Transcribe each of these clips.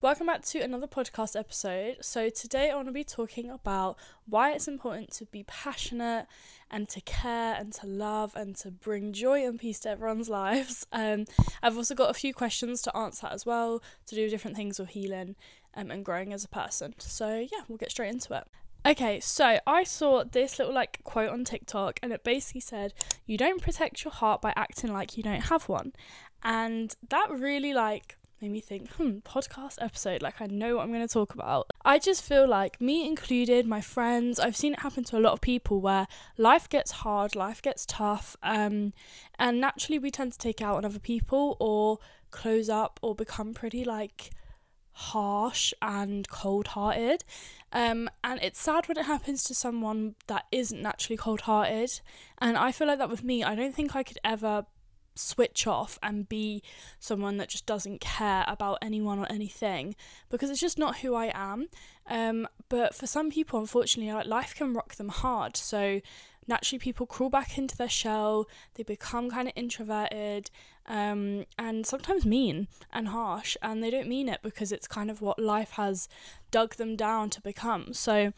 Welcome back to another podcast episode. So, today I want to be talking about why it's important to be passionate and to care and to love and to bring joy and peace to everyone's lives. Um, I've also got a few questions to answer as well to do different things with healing um, and growing as a person. So, yeah, we'll get straight into it. Okay, so I saw this little like quote on TikTok and it basically said, You don't protect your heart by acting like you don't have one. And that really like made me think, hmm, podcast episode, like I know what I'm going to talk about. I just feel like, me included, my friends, I've seen it happen to a lot of people where life gets hard, life gets tough, um, and naturally we tend to take out on other people or close up or become pretty like harsh and cold hearted. Um, and it's sad when it happens to someone that isn't naturally cold hearted. And I feel like that with me, I don't think I could ever switch off and be someone that just doesn't care about anyone or anything because it's just not who I am. Um, but for some people, unfortunately, like life can rock them hard. So naturally, people crawl back into their shell. They become kind of introverted um, and sometimes mean and harsh, and they don't mean it because it's kind of what life has dug them down to become. So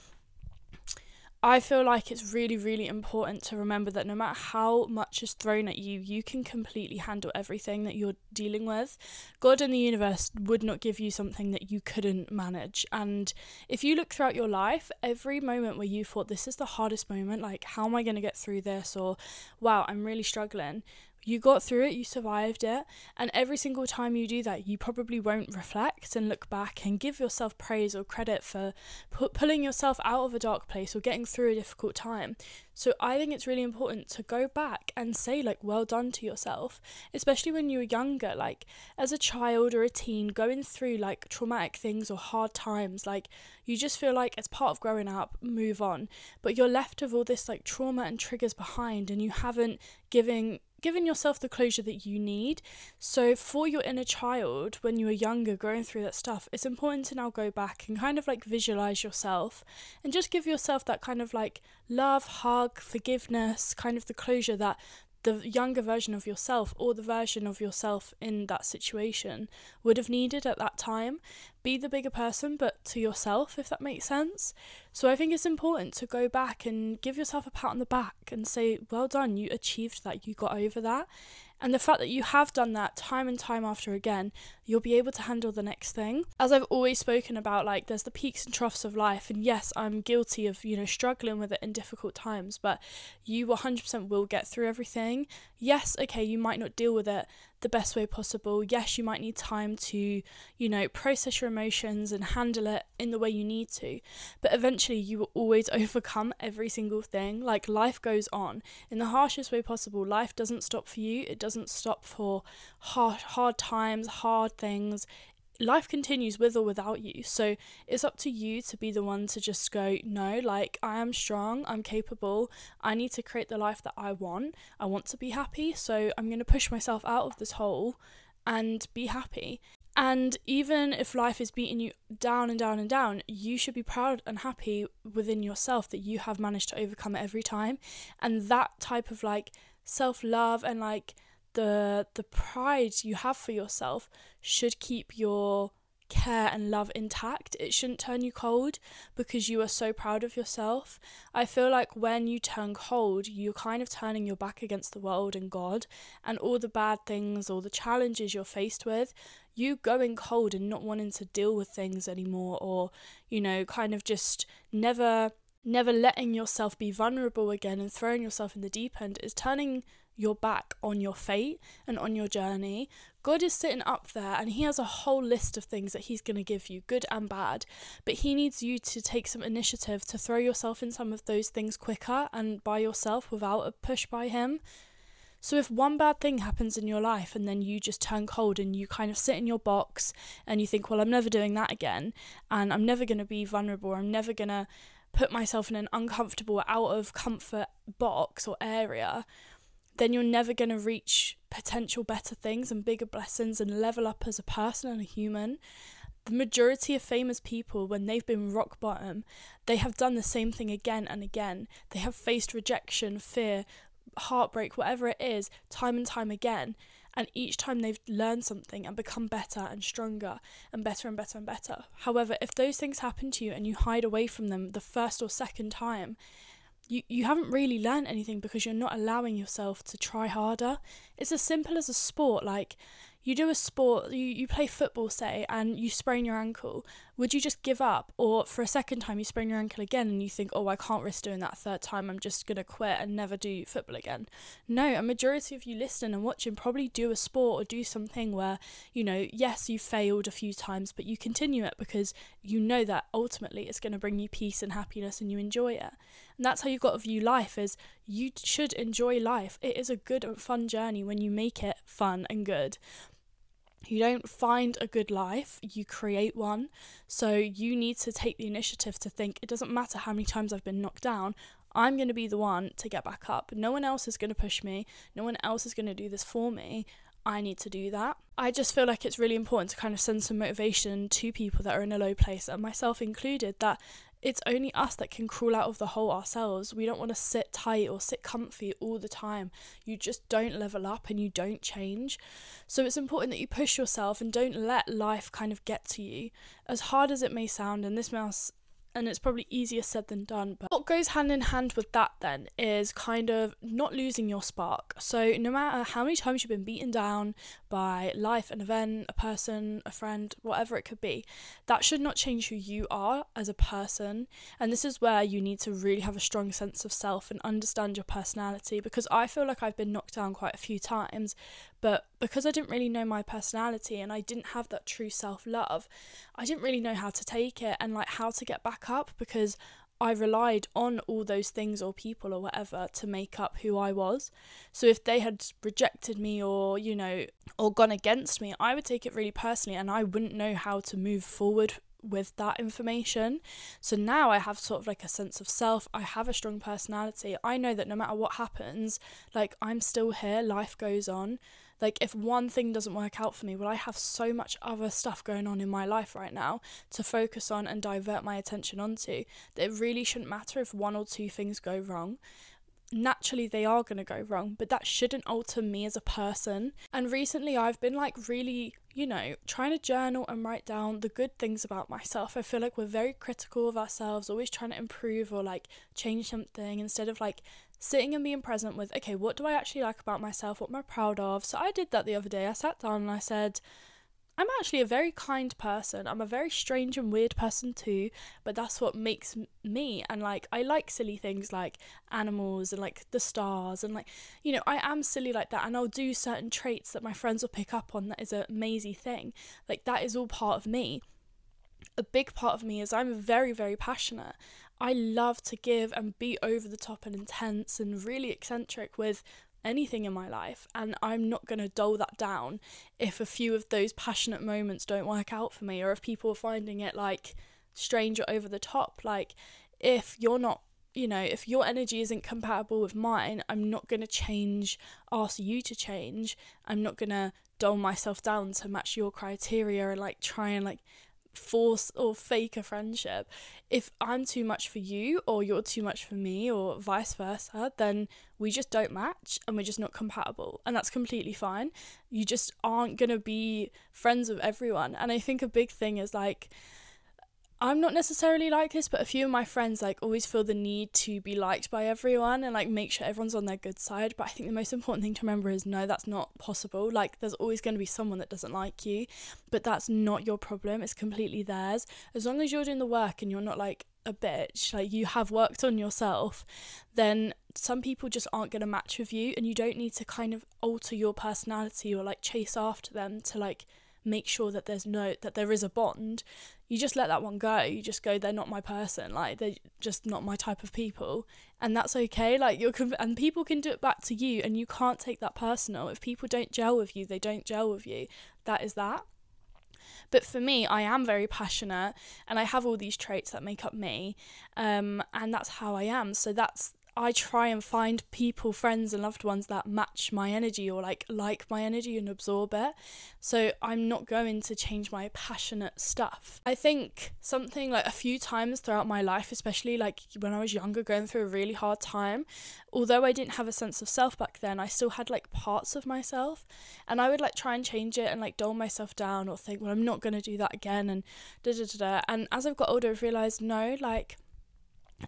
I feel like it's really, really important to remember that no matter how much is thrown at you, you can completely handle everything that you're dealing with. God and the universe would not give you something that you couldn't manage. And if you look throughout your life, every moment where you thought, this is the hardest moment, like, how am I going to get through this? Or, wow, I'm really struggling, you got through it, you survived it, and every single time you do that, you probably won't reflect and look back and give yourself praise or credit for pu- pulling yourself out of a dark place or getting through a difficult time. So I think it's really important to go back and say like well done to yourself, especially when you were younger, like as a child or a teen going through like traumatic things or hard times, like you just feel like as part of growing up, move on, but you're left with all this like trauma and triggers behind and you haven't given given yourself the closure that you need. So, for your inner child, when you were younger, going through that stuff, it's important to now go back and kind of like visualize yourself and just give yourself that kind of like love, hug, forgiveness, kind of the closure that the younger version of yourself or the version of yourself in that situation would have needed at that time. Be the bigger person, but to yourself, if that makes sense. So I think it's important to go back and give yourself a pat on the back and say, well done, you achieved that, you got over that. And the fact that you have done that time and time after again, you'll be able to handle the next thing. As I've always spoken about, like, there's the peaks and troughs of life. And yes, I'm guilty of, you know, struggling with it in difficult times, but you 100% will get through everything. Yes, okay, you might not deal with it the best way possible. Yes, you might need time to, you know, process your emotions and handle it in the way you need to, but eventually you will always overcome every single thing. Like life goes on in the harshest way possible. Life doesn't stop for you, it doesn't stop for hard, hard times, hard things life continues with or without you. So it's up to you to be the one to just go, no, like I am strong, I'm capable, I need to create the life that I want. I want to be happy, so I'm going to push myself out of this hole and be happy. And even if life is beating you down and down and down, you should be proud and happy within yourself that you have managed to overcome it every time. And that type of like self love and like the the pride you have for yourself should keep your care and love intact. It shouldn't turn you cold because you are so proud of yourself. I feel like when you turn cold, you're kind of turning your back against the world and God and all the bad things or the challenges you're faced with. You going cold and not wanting to deal with things anymore or, you know, kind of just never never letting yourself be vulnerable again and throwing yourself in the deep end is turning your back on your fate and on your journey. God is sitting up there and He has a whole list of things that He's going to give you, good and bad. But He needs you to take some initiative to throw yourself in some of those things quicker and by yourself without a push by Him. So, if one bad thing happens in your life and then you just turn cold and you kind of sit in your box and you think, well, I'm never doing that again, and I'm never going to be vulnerable, I'm never going to put myself in an uncomfortable, out of comfort box or area, then you're never going to reach potential better things and bigger blessings and level up as a person and a human. The majority of famous people, when they've been rock bottom, they have done the same thing again and again. They have faced rejection, fear, heartbreak, whatever it is, time and time again. And each time they've learned something and become better and stronger and better and better and better. However, if those things happen to you and you hide away from them the first or second time, you, you haven't really learned anything because you're not allowing yourself to try harder. It's as simple as a sport. Like, you do a sport, you, you play football, say, and you sprain your ankle, would you just give up? Or for a second time, you sprain your ankle again and you think, oh, I can't risk doing that third time, I'm just going to quit and never do football again? No, a majority of you listening and watching probably do a sport or do something where, you know, yes, you failed a few times, but you continue it because you know that ultimately it's going to bring you peace and happiness and you enjoy it. And that's how you've got to view life is you should enjoy life. It is a good and fun journey when you make it fun and good. You don't find a good life, you create one. So you need to take the initiative to think it doesn't matter how many times I've been knocked down, I'm going to be the one to get back up. No one else is going to push me, no one else is going to do this for me. I need to do that. I just feel like it's really important to kind of send some motivation to people that are in a low place, and myself included, that it's only us that can crawl out of the hole ourselves. We don't want to sit tight or sit comfy all the time. You just don't level up and you don't change. So it's important that you push yourself and don't let life kind of get to you. As hard as it may sound, and this mouse and it's probably easier said than done. But what goes hand in hand with that then is kind of not losing your spark. So, no matter how many times you've been beaten down by life, an event, a person, a friend, whatever it could be, that should not change who you are as a person. And this is where you need to really have a strong sense of self and understand your personality because I feel like I've been knocked down quite a few times, but because I didn't really know my personality and I didn't have that true self love, I didn't really know how to take it and like how to get back up because I relied on all those things or people or whatever to make up who I was. So if they had rejected me or, you know, or gone against me, I would take it really personally and I wouldn't know how to move forward with that information. So now I have sort of like a sense of self. I have a strong personality. I know that no matter what happens, like I'm still here, life goes on. Like, if one thing doesn't work out for me, well, I have so much other stuff going on in my life right now to focus on and divert my attention onto that it really shouldn't matter if one or two things go wrong naturally they are going to go wrong, but that shouldn't alter me as a person. And recently I've been like really, you know, trying to journal and write down the good things about myself. I feel like we're very critical of ourselves, always trying to improve or like change something instead of like sitting and being present with, okay, what do I actually like about myself? What am I proud of? So I did that the other day. I sat down and I said, I'm actually a very kind person. I'm a very strange and weird person too, but that's what makes me. And like, I like silly things like animals and like the stars, and like, you know, I am silly like that. And I'll do certain traits that my friends will pick up on that is a Maisy thing. Like, that is all part of me. A big part of me is I'm very, very passionate. I love to give and be over the top and intense and really eccentric with anything in my life and I'm not going to dull that down if a few of those passionate moments don't work out for me or if people are finding it like strange or over the top like if you're not you know if your energy isn't compatible with mine I'm not going to change ask you to change I'm not going to dull myself down to match your criteria and like try and like force or fake a friendship. If I'm too much for you or you're too much for me or vice versa, then we just don't match and we're just not compatible. And that's completely fine. You just aren't going to be friends with everyone. And I think a big thing is like, I'm not necessarily like this, but a few of my friends like always feel the need to be liked by everyone and like make sure everyone's on their good side. But I think the most important thing to remember is no, that's not possible. Like there's always going to be someone that doesn't like you, but that's not your problem. It's completely theirs. As long as you're doing the work and you're not like a bitch, like you have worked on yourself, then some people just aren't going to match with you and you don't need to kind of alter your personality or like chase after them to like make sure that there's no that there is a bond. You just let that one go. You just go they're not my person. Like they're just not my type of people. And that's okay. Like you're and people can do it back to you and you can't take that personal. If people don't gel with you they don't gel with you. That is that. But for me, I am very passionate and I have all these traits that make up me. Um, and that's how I am. So that's I try and find people, friends, and loved ones that match my energy or like like my energy and absorb it. So I'm not going to change my passionate stuff. I think something like a few times throughout my life, especially like when I was younger, going through a really hard time, although I didn't have a sense of self back then, I still had like parts of myself, and I would like try and change it and like dull myself down or think, well, I'm not gonna do that again, and da da da da. And as I've got older, I've realized no, like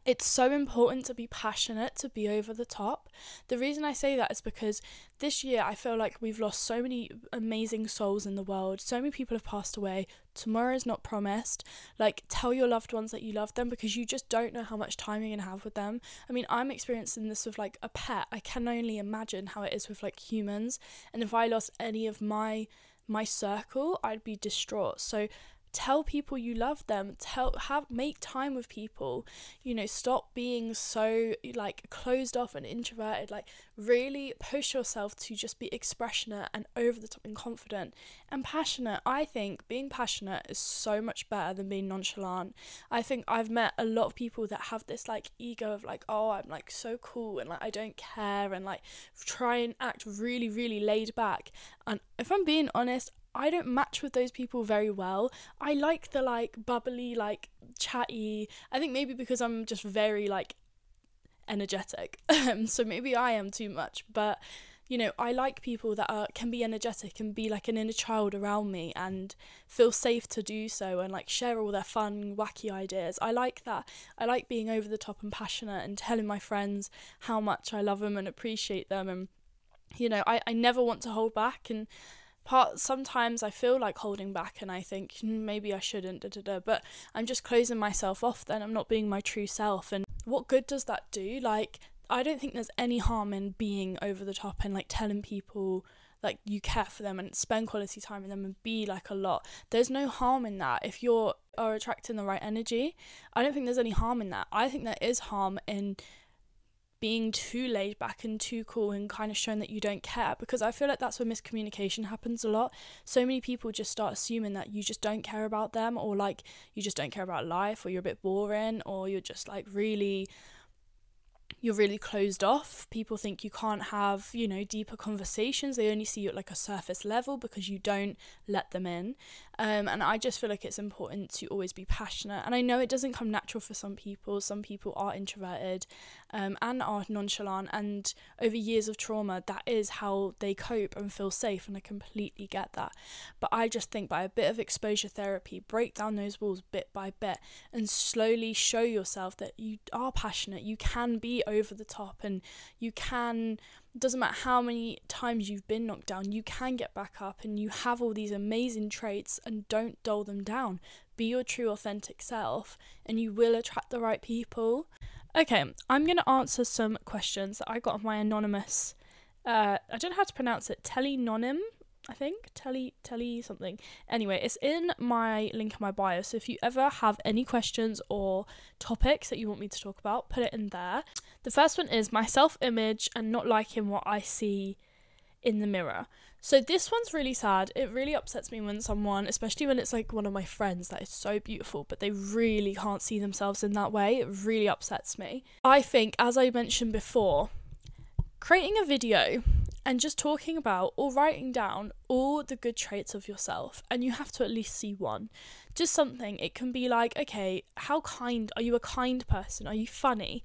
it's so important to be passionate, to be over the top. The reason I say that is because this year I feel like we've lost so many amazing souls in the world. So many people have passed away. Tomorrow is not promised. Like, tell your loved ones that you love them because you just don't know how much time you're going to have with them. I mean, I'm experiencing this with like a pet. I can only imagine how it is with like humans. And if I lost any of my my circle, I'd be distraught. So tell people you love them tell have make time with people. You know stop being so like closed off and introverted. Like really push yourself to just be expressionate and over the top and confident and passionate. I think being passionate is so much better than being nonchalant. I think i've met a lot of people that have this like ego of like oh i'm like so cool and like i don't care and like try and act really really laid back. And if i'm being honest I don't match with those people very well. I like the like bubbly, like chatty. I think maybe because I'm just very like energetic. Um, so maybe I am too much, but you know, I like people that are can be energetic and be like an inner child around me and feel safe to do so and like share all their fun, wacky ideas. I like that. I like being over the top and passionate and telling my friends how much I love them and appreciate them and you know, I, I never want to hold back and part sometimes I feel like holding back and I think hmm, maybe I shouldn't da, da, da, but I'm just closing myself off then I'm not being my true self and what good does that do? Like I don't think there's any harm in being over the top and like telling people like you care for them and spend quality time with them and be like a lot. There's no harm in that if you're are attracting the right energy. I don't think there's any harm in that. I think there is harm in being too laid back and too cool and kind of showing that you don't care because I feel like that's where miscommunication happens a lot. So many people just start assuming that you just don't care about them or like you just don't care about life or you're a bit boring or you're just like really you're really closed off. People think you can't have, you know, deeper conversations. They only see you at like a surface level because you don't let them in. Um, and I just feel like it's important to always be passionate. And I know it doesn't come natural for some people. Some people are introverted um, and are nonchalant. And over years of trauma, that is how they cope and feel safe. And I completely get that. But I just think by a bit of exposure therapy, break down those walls bit by bit and slowly show yourself that you are passionate. You can be over the top and you can doesn't matter how many times you've been knocked down, you can get back up and you have all these amazing traits and don't dull them down. Be your true, authentic self and you will attract the right people. Okay, I'm going to answer some questions that I got on my anonymous, uh, I don't know how to pronounce it, telenonym I think telly telly something. Anyway, it's in my link in my bio. So if you ever have any questions or topics that you want me to talk about, put it in there. The first one is my self-image and not liking what I see in the mirror. So this one's really sad. It really upsets me when someone, especially when it's like one of my friends that is so beautiful, but they really can't see themselves in that way. It really upsets me. I think as I mentioned before, creating a video and just talking about or writing down all the good traits of yourself and you have to at least see one. Just something it can be like okay how kind are you a kind person? Are you funny?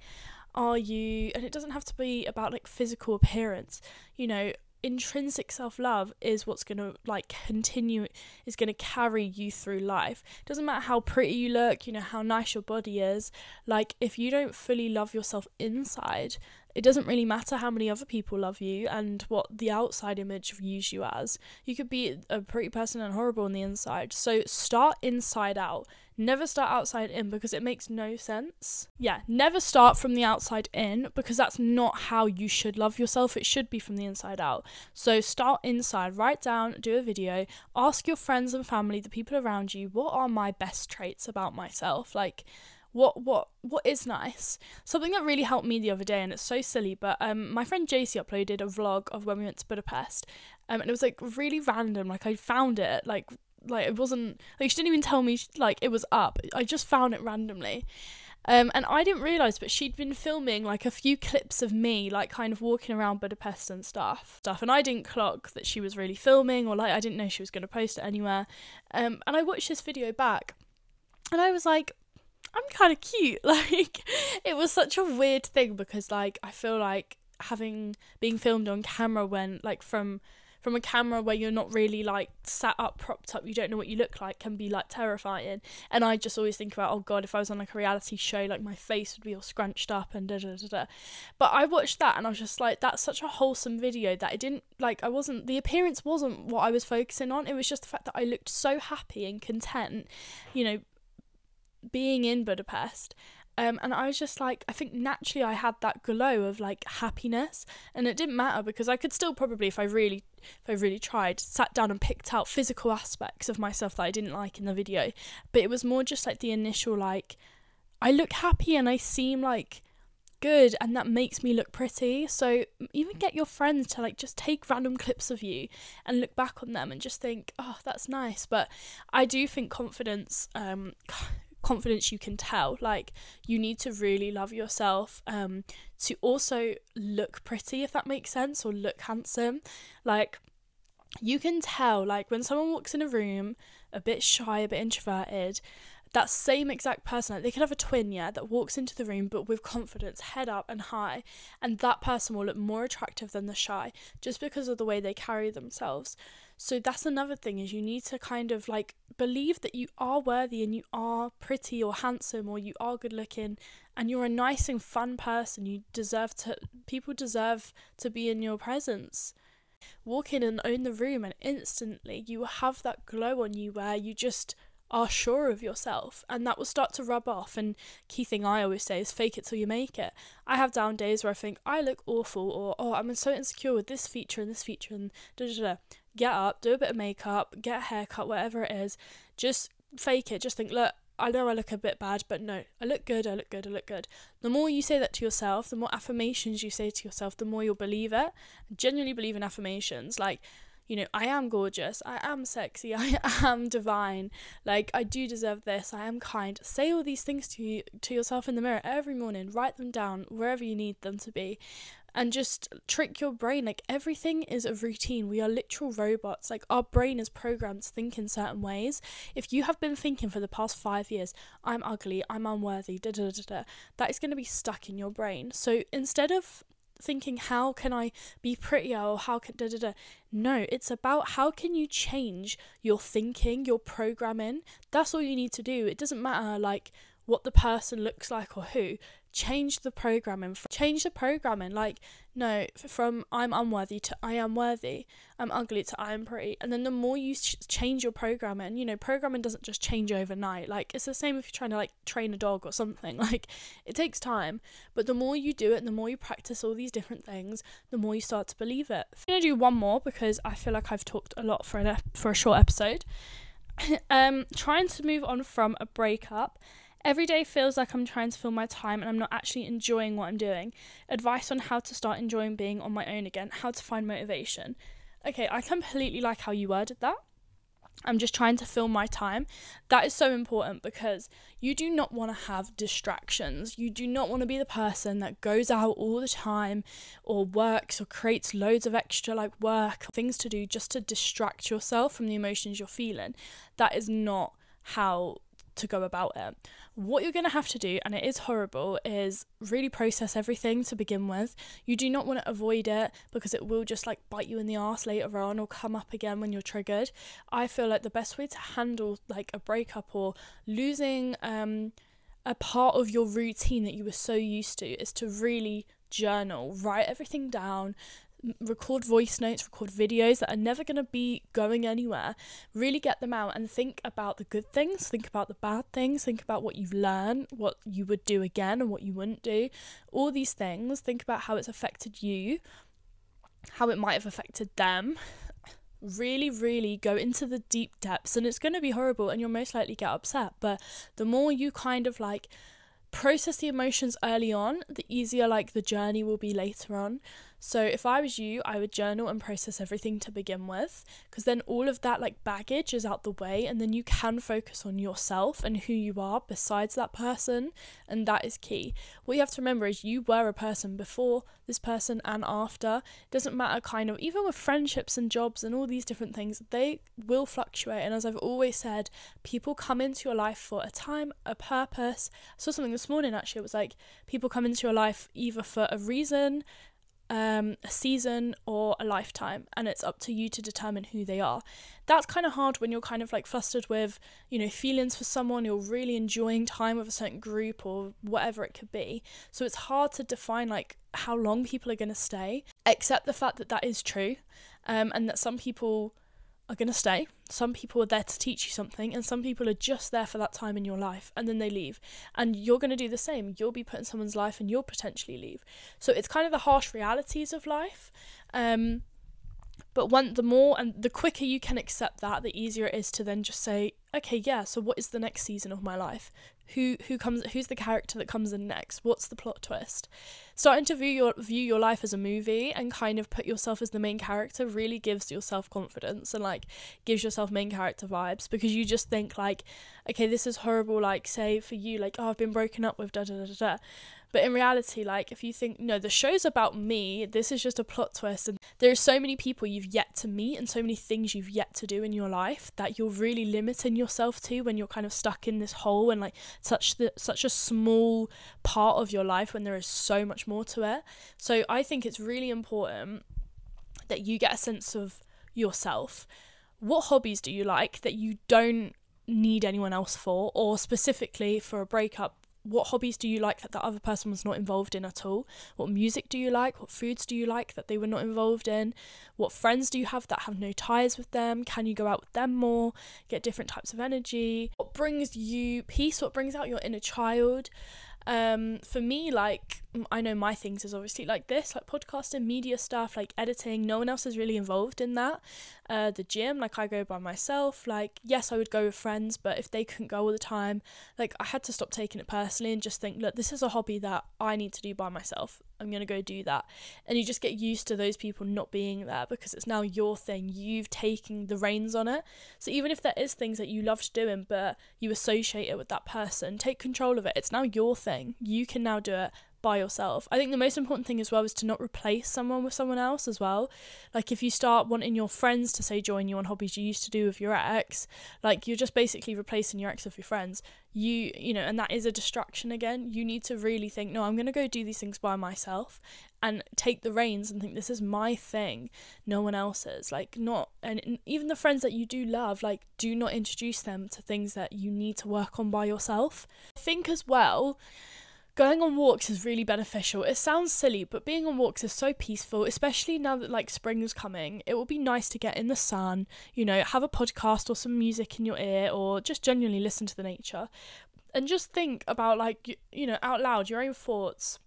Are you and it doesn't have to be about like physical appearance. You know intrinsic self-love is what's going to like continue is going to carry you through life. Doesn't matter how pretty you look you know how nice your body is. Like if you don't fully love yourself inside it doesn't really matter how many other people love you and what the outside image views you as. You could be a pretty person and horrible on the inside. So start inside out. Never start outside in because it makes no sense. Yeah, never start from the outside in because that's not how you should love yourself. It should be from the inside out. So start inside, write down, do a video, ask your friends and family, the people around you, what are my best traits about myself? Like, what what what is nice something that really helped me the other day and it's so silly but um my friend JC uploaded a vlog of when we went to Budapest um and it was like really random like I found it like like it wasn't like she didn't even tell me like it was up I just found it randomly Um, and I didn't realise, but she'd been filming like a few clips of me, like kind of walking around Budapest and stuff. Stuff, and I didn't clock that she was really filming, or like I didn't know she was going to post it anywhere. Um, and I watched this video back, and I was like, I'm kind of cute. Like, it was such a weird thing because, like, I feel like having being filmed on camera when, like, from from a camera where you're not really like sat up, propped up, you don't know what you look like, can be like terrifying. And I just always think about, oh god, if I was on like a reality show, like my face would be all scrunched up and da da da da. But I watched that and I was just like, that's such a wholesome video that it didn't like I wasn't the appearance wasn't what I was focusing on. It was just the fact that I looked so happy and content, you know, being in Budapest. Um, and I was just like, I think naturally I had that glow of like happiness, and it didn't matter because I could still probably, if I really, if I really tried, sat down and picked out physical aspects of myself that I didn't like in the video. But it was more just like the initial like, I look happy and I seem like good, and that makes me look pretty. So even get your friends to like just take random clips of you and look back on them and just think, oh, that's nice. But I do think confidence, um confidence you can tell. Like you need to really love yourself um to also look pretty if that makes sense or look handsome. Like you can tell like when someone walks in a room a bit shy a bit introverted that same exact person like they could have a twin yeah that walks into the room but with confidence head up and high and that person will look more attractive than the shy just because of the way they carry themselves so that's another thing is you need to kind of like believe that you are worthy and you are pretty or handsome or you are good looking and you're a nice and fun person. You deserve to people deserve to be in your presence. Walk in and own the room and instantly you will have that glow on you where you just are sure of yourself and that will start to rub off and key thing i always say is fake it till you make it i have down days where i think i look awful or oh i'm so insecure with this feature and this feature and da da da get up do a bit of makeup get a haircut whatever it is just fake it just think look I know I look a bit bad, but no, I look good, I look good, I look good. The more you say that to yourself, the more affirmations you say to yourself, the more you'll believe it. I genuinely believe in affirmations. Like, you know, I am gorgeous, I am sexy, I am divine, like I do deserve this, I am kind. Say all these things to you, to yourself in the mirror every morning, write them down wherever you need them to be. And just trick your brain. Like everything is a routine. We are literal robots. Like our brain is programmed to think in certain ways. If you have been thinking for the past five years, I'm ugly, I'm unworthy, da da da da, that is going to be stuck in your brain. So instead of thinking how can I be prettier or how can da da da. No, it's about how can you change your thinking, your programming. That's all you need to do. It doesn't matter like what the person looks like or who change the programming change the programming like no from i'm unworthy to i am worthy i'm ugly to i am pretty. And then the more you ch- change your programming you know programming doesn't just change overnight. Like it's the same if you're trying to like train a dog or something. Like it takes time. But the more you do it the more you practice all these different things the more you start to believe it. I'm going to do one more because i feel like i've talked a lot for a for a short episode. Um trying to move on from a breakup Every day feels like I'm trying to fill my time and I'm not actually enjoying what I'm doing. Advice on how to start enjoying being on my own again, how to find motivation. Okay, I completely like how you worded that. I'm just trying to fill my time. That is so important because you do not want to have distractions. You do not want to be the person that goes out all the time or works or creates loads of extra like work, things to do just to distract yourself from the emotions you're feeling. That is not how to go about it. What you're going to have to do, and it is horrible, is really process everything to begin with. You do not want to avoid it because it will just like bite you in the ass later on or come up again when you're triggered. I feel like the best way to handle like a breakup or losing um, a part of your routine that you were so used to is to really journal, write everything down, record voice notes, record videos that are never going to be going anywhere. Really get them out and think about the good things, think about the bad things, think about what you've learned, what you would do again and what you wouldn't do. All these things, think about how it's affected you, how it might have affected them. Really, really go into the deep depths, and it's going to be horrible, and you'll most likely get upset. But the more you kind of like process the emotions early on, the easier like the journey will be later on. So if I was you, I would journal and process everything to begin with because then all of that like baggage is out the way and then you can focus on yourself and who you are besides that person and that is key. What you have to remember is you were a person before this person and after. It doesn't matter kind of even with friendships and jobs and all these different things, they will fluctuate and as I've always said, people come into your life for a time, a purpose. I saw something this morning actually, it was like people come into your life either for a reason um, a season or a lifetime, and it's up to you to determine who they are. That's kind of hard when you're kind of like flustered with, you know, feelings for someone, you're really enjoying time with a certain group or whatever it could be. So it's hard to define like how long people are going to stay, except the fact that that is true, um, and that some people are going to stay. Some people are there to teach you something, and some people are just there for that time in your life and then they leave. And you're going to do the same. You'll be put in someone's life and you'll potentially leave. So it's kind of the harsh realities of life. Um, but one, the more and the quicker you can accept that, the easier it is to then just say, okay, yeah. So what is the next season of my life? Who who comes? Who's the character that comes in next? What's the plot twist? Starting to view your view your life as a movie and kind of put yourself as the main character really gives your self confidence and like gives yourself main character vibes because you just think like, okay, this is horrible. Like say for you, like oh, I've been broken up with da da da da. da but in reality, like if you think, no, the show's about me, this is just a plot twist, and there are so many people you've yet to meet and so many things you've yet to do in your life that you're really limiting yourself to when you're kind of stuck in this hole and like such the such a small part of your life when there is so much more to it. So I think it's really important that you get a sense of yourself. What hobbies do you like that you don't need anyone else for, or specifically for a breakup? What hobbies do you like that the other person was not involved in at all? What music do you like? What foods do you like that they were not involved in? What friends do you have that have no ties with them? Can you go out with them more? Get different types of energy? What brings you peace? What brings out your inner child? Um, for me, like I know my things is obviously like this, like podcasting, media stuff, like editing. No one else is really involved in that. Uh, the gym, like I go by myself. Like yes, I would go with friends, but if they couldn't go all the time, like I had to stop taking it personally and just think, look, this is a hobby that I need to do by myself. I'm gonna go do that, and you just get used to those people not being there because it's now your thing. You've taken the reins on it. So even if there is things that you loved doing, but you associate it with that person, take control of it. It's now your thing. You can now do it by yourself. I think the most important thing as well is to not replace someone with someone else as well. Like if you start wanting your friends to say join you on hobbies you used to do with your ex, like you're just basically replacing your ex with your friends. You you know, and that is a distraction again. You need to really think, no, I'm to go do these things by myself and take the reins and think this is my thing, no one else's. Like not and even the friends that you do love, like do not introduce them to things that you need to work on by yourself. Think as well Going on walks is really beneficial. It sounds silly, but being on walks is so peaceful, especially now that like spring is coming. It will be nice to get in the sun, you know, have a podcast or some music in your ear or just genuinely listen to the nature and just think about like you know out loud your own thoughts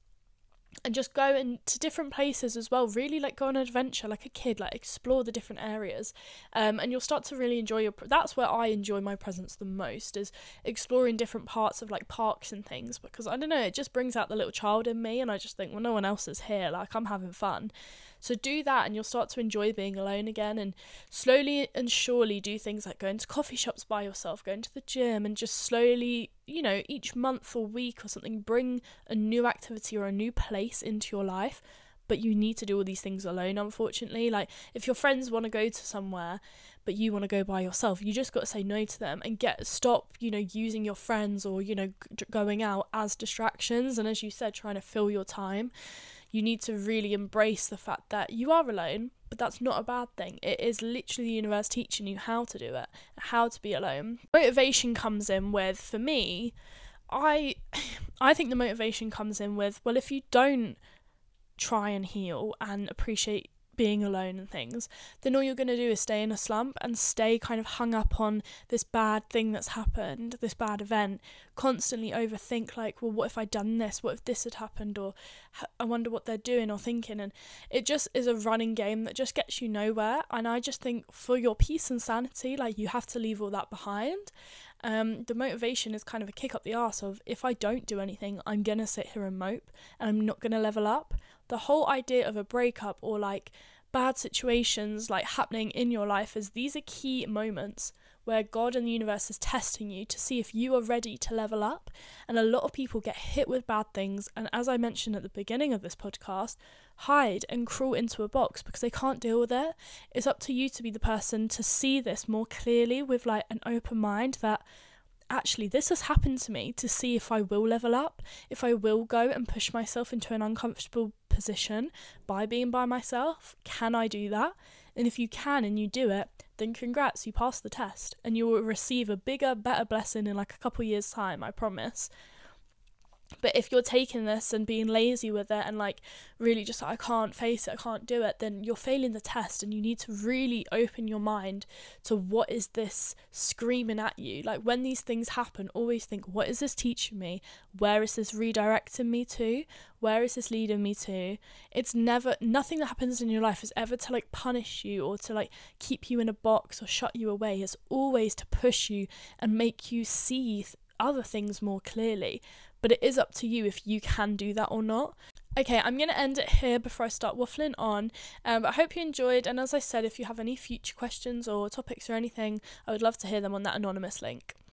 and just go into different places as well really like go on an adventure like a kid like explore the different areas um, and you'll start to really enjoy your that's where i enjoy my presence the most is exploring different parts of like parks and things because i don't know it just brings out the little child in me and i just think well no one else is here like i'm having fun so do that and you'll start to enjoy being alone again and slowly and surely do things like going to coffee shops by yourself, going to the gym and just slowly, you know, each month or week or something bring a new activity or a new place into your life. But you need to do all these things alone, unfortunately. Like, if your friends want to go to somewhere, but you want to go by yourself, you just got to say no to them and get stop, you know, using your friends or, you know, g- going out as distractions. And as you said, trying to fill your time you need to really embrace the fact that you are alone, but that's not a bad thing. It is literally the universe teaching you how to do it, how to be alone. Motivation comes in with, for me, I I think the motivation comes in with, well, if you don't try and heal and appreciate being alone and things, then all you're going to do is stay in a slump and stay kind of hung up on this bad thing that's happened, this bad event, constantly overthink, like, well, what if I'd done this? What if this had happened? Or I wonder what they're doing or thinking. And it just is a running game that just gets you nowhere. And I just think for your peace and sanity, like, you have to leave all that behind Um, the motivation is kind of a kick up the arse of if I don't do anything, I'm gonna sit here and mope and I'm not gonna level up. The whole idea of a breakup or like bad situations like happening in your life is these are key moments where God and the universe is testing you to see if you are ready to level up. And a lot of people get hit with bad things, and as I mentioned at the beginning of this podcast, hide and crawl into a box because they can't deal with it. It's up to you to be the person to see this more clearly with like an open mind that actually this has happened to me to see if I will level up, if I will go and push myself into an uncomfortable position by being by myself. Can I do that? And if you can and you do it, then congrats, you passed the test and you will receive a bigger, better blessing in like a couple years' time, I promise. But if you're taking this and being lazy with it and like really just like, I can't face it, I can't do it, then you're failing the test and you need to really open your mind to what is this screaming at you. Like when these things happen, always think, what is this teaching me? Where is this redirecting me to? Where is this leading me to? It's never nothing that happens in your life is ever to like punish you or to like keep you in a box or shut you away. It's always to push you and make you see other things more clearly but it is up to you if you can do that or not. Okay, I'm going to end it here before I start waffling on. Um, but I hope you enjoyed. And as I said, if you have any future questions or topics or anything, I would love to hear them on that anonymous link.